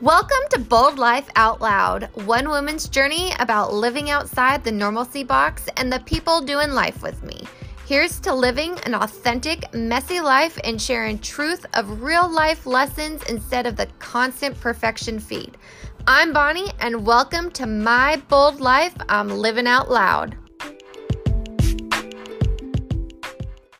Welcome to Bold Life Out Loud, one woman's journey about living outside the normalcy box and the people doing life with me. Here's to living an authentic, messy life and sharing truth of real life lessons instead of the constant perfection feed. I'm Bonnie, and welcome to my bold life I'm living out loud.